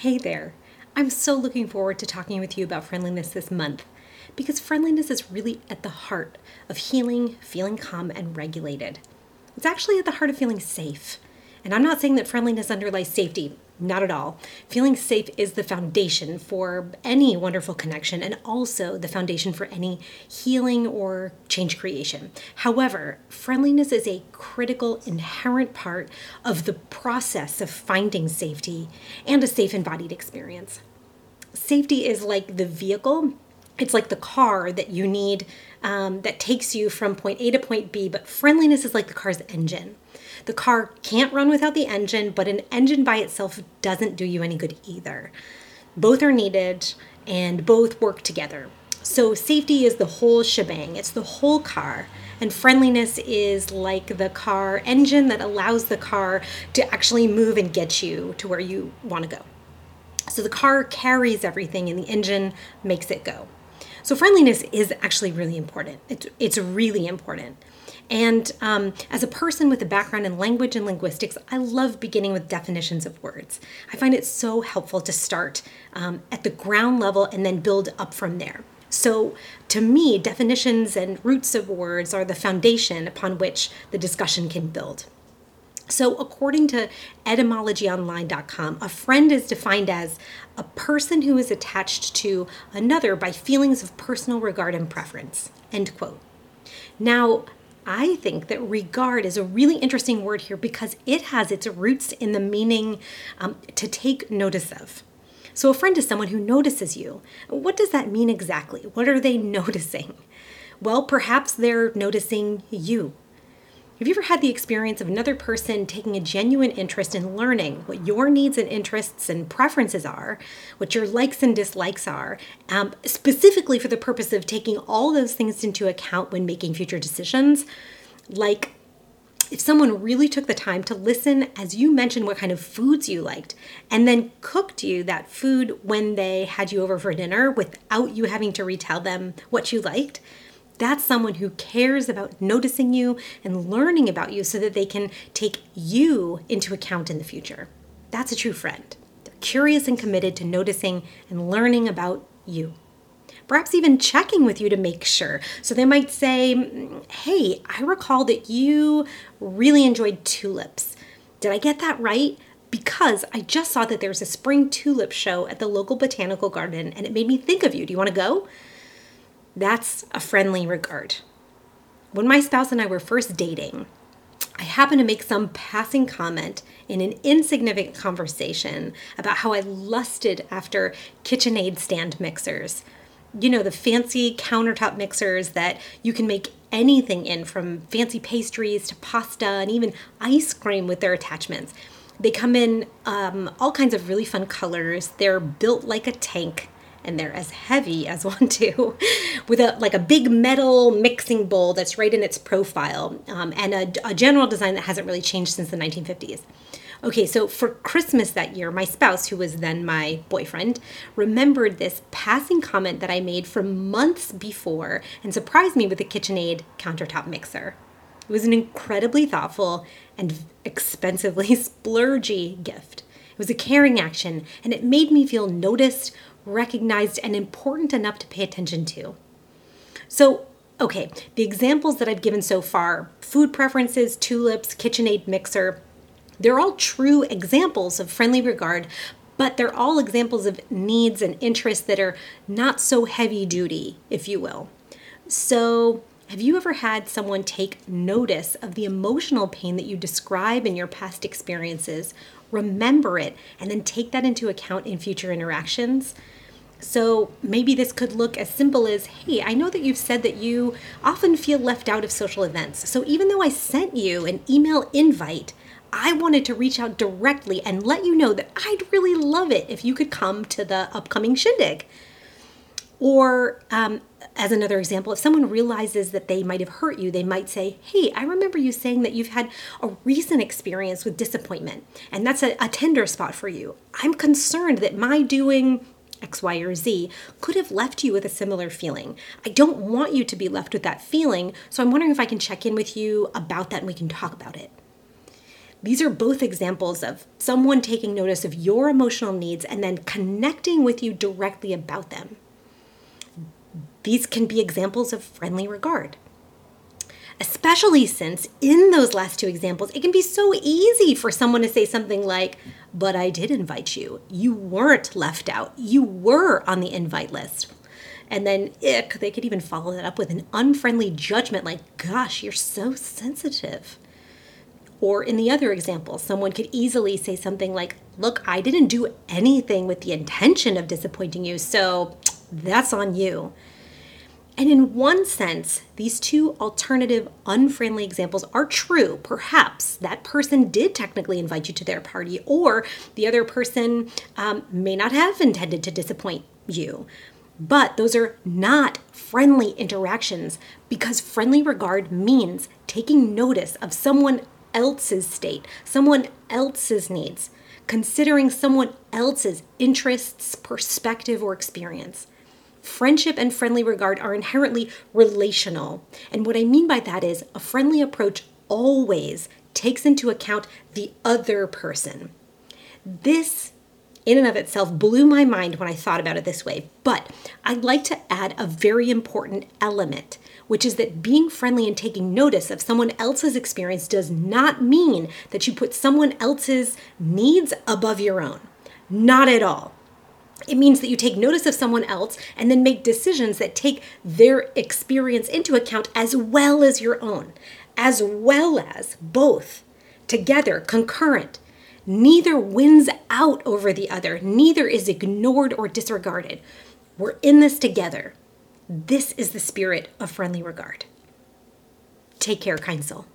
Hey there. I'm so looking forward to talking with you about friendliness this month because friendliness is really at the heart of healing, feeling calm, and regulated. It's actually at the heart of feeling safe. And I'm not saying that friendliness underlies safety, not at all. Feeling safe is the foundation for any wonderful connection and also the foundation for any healing or change creation. However, friendliness is a critical, inherent part of the process of finding safety and a safe embodied experience. Safety is like the vehicle it's like the car that you need um, that takes you from point A to point B, but friendliness is like the car's engine. The car can't run without the engine, but an engine by itself doesn't do you any good either. Both are needed and both work together. So, safety is the whole shebang, it's the whole car. And friendliness is like the car engine that allows the car to actually move and get you to where you want to go. So, the car carries everything and the engine makes it go. So friendliness is actually really important. It's, it's really important. And um, as a person with a background in language and linguistics, I love beginning with definitions of words. I find it so helpful to start um, at the ground level and then build up from there. So, to me, definitions and roots of words are the foundation upon which the discussion can build. So, according to etymologyonline.com, a friend is defined as a person who is attached to another by feelings of personal regard and preference. End quote. Now, I think that regard is a really interesting word here because it has its roots in the meaning um, to take notice of. So, a friend is someone who notices you. What does that mean exactly? What are they noticing? Well, perhaps they're noticing you have you ever had the experience of another person taking a genuine interest in learning what your needs and interests and preferences are, what your likes and dislikes are, um, specifically for the purpose of taking all those things into account when making future decisions? Like, if someone really took the time to listen as you mentioned what kind of foods you liked and then cooked you that food when they had you over for dinner without you having to retell them what you liked, that's someone who cares about noticing you and learning about you so that they can take you into account in the future. That's a true friend. They're curious and committed to noticing and learning about you. Perhaps even checking with you to make sure. So they might say, Hey, I recall that you really enjoyed tulips. Did I get that right? Because I just saw that there's a spring tulip show at the local botanical garden and it made me think of you. Do you want to go? That's a friendly regard. When my spouse and I were first dating, I happened to make some passing comment in an insignificant conversation about how I lusted after KitchenAid stand mixers. You know, the fancy countertop mixers that you can make anything in from fancy pastries to pasta and even ice cream with their attachments. They come in um, all kinds of really fun colors. They're built like a tank and they're as heavy as one too, with a like a big metal mixing bowl that's right in its profile, um, and a, a general design that hasn't really changed since the 1950s. Okay, so for Christmas that year, my spouse, who was then my boyfriend, remembered this passing comment that I made from months before and surprised me with a KitchenAid countertop mixer. It was an incredibly thoughtful and expensively splurgy gift. It was a caring action, and it made me feel noticed, recognized, and important enough to pay attention to. So, okay, the examples that I've given so far food preferences, tulips, KitchenAid mixer they're all true examples of friendly regard, but they're all examples of needs and interests that are not so heavy duty, if you will. So, have you ever had someone take notice of the emotional pain that you describe in your past experiences, remember it, and then take that into account in future interactions? So maybe this could look as simple as hey, I know that you've said that you often feel left out of social events. So even though I sent you an email invite, I wanted to reach out directly and let you know that I'd really love it if you could come to the upcoming shindig. Or, um, as another example, if someone realizes that they might have hurt you, they might say, Hey, I remember you saying that you've had a recent experience with disappointment, and that's a, a tender spot for you. I'm concerned that my doing X, Y, or Z could have left you with a similar feeling. I don't want you to be left with that feeling, so I'm wondering if I can check in with you about that and we can talk about it. These are both examples of someone taking notice of your emotional needs and then connecting with you directly about them. These can be examples of friendly regard. Especially since in those last two examples, it can be so easy for someone to say something like, But I did invite you. You weren't left out. You were on the invite list. And then, ick, they could even follow that up with an unfriendly judgment like, Gosh, you're so sensitive. Or in the other example, someone could easily say something like, Look, I didn't do anything with the intention of disappointing you, so that's on you. And in one sense, these two alternative, unfriendly examples are true. Perhaps that person did technically invite you to their party, or the other person um, may not have intended to disappoint you. But those are not friendly interactions because friendly regard means taking notice of someone else's state, someone else's needs, considering someone else's interests, perspective, or experience. Friendship and friendly regard are inherently relational. And what I mean by that is a friendly approach always takes into account the other person. This, in and of itself, blew my mind when I thought about it this way. But I'd like to add a very important element, which is that being friendly and taking notice of someone else's experience does not mean that you put someone else's needs above your own. Not at all. It means that you take notice of someone else and then make decisions that take their experience into account as well as your own, as well as both together, concurrent. Neither wins out over the other, neither is ignored or disregarded. We're in this together. This is the spirit of friendly regard. Take care, kind soul.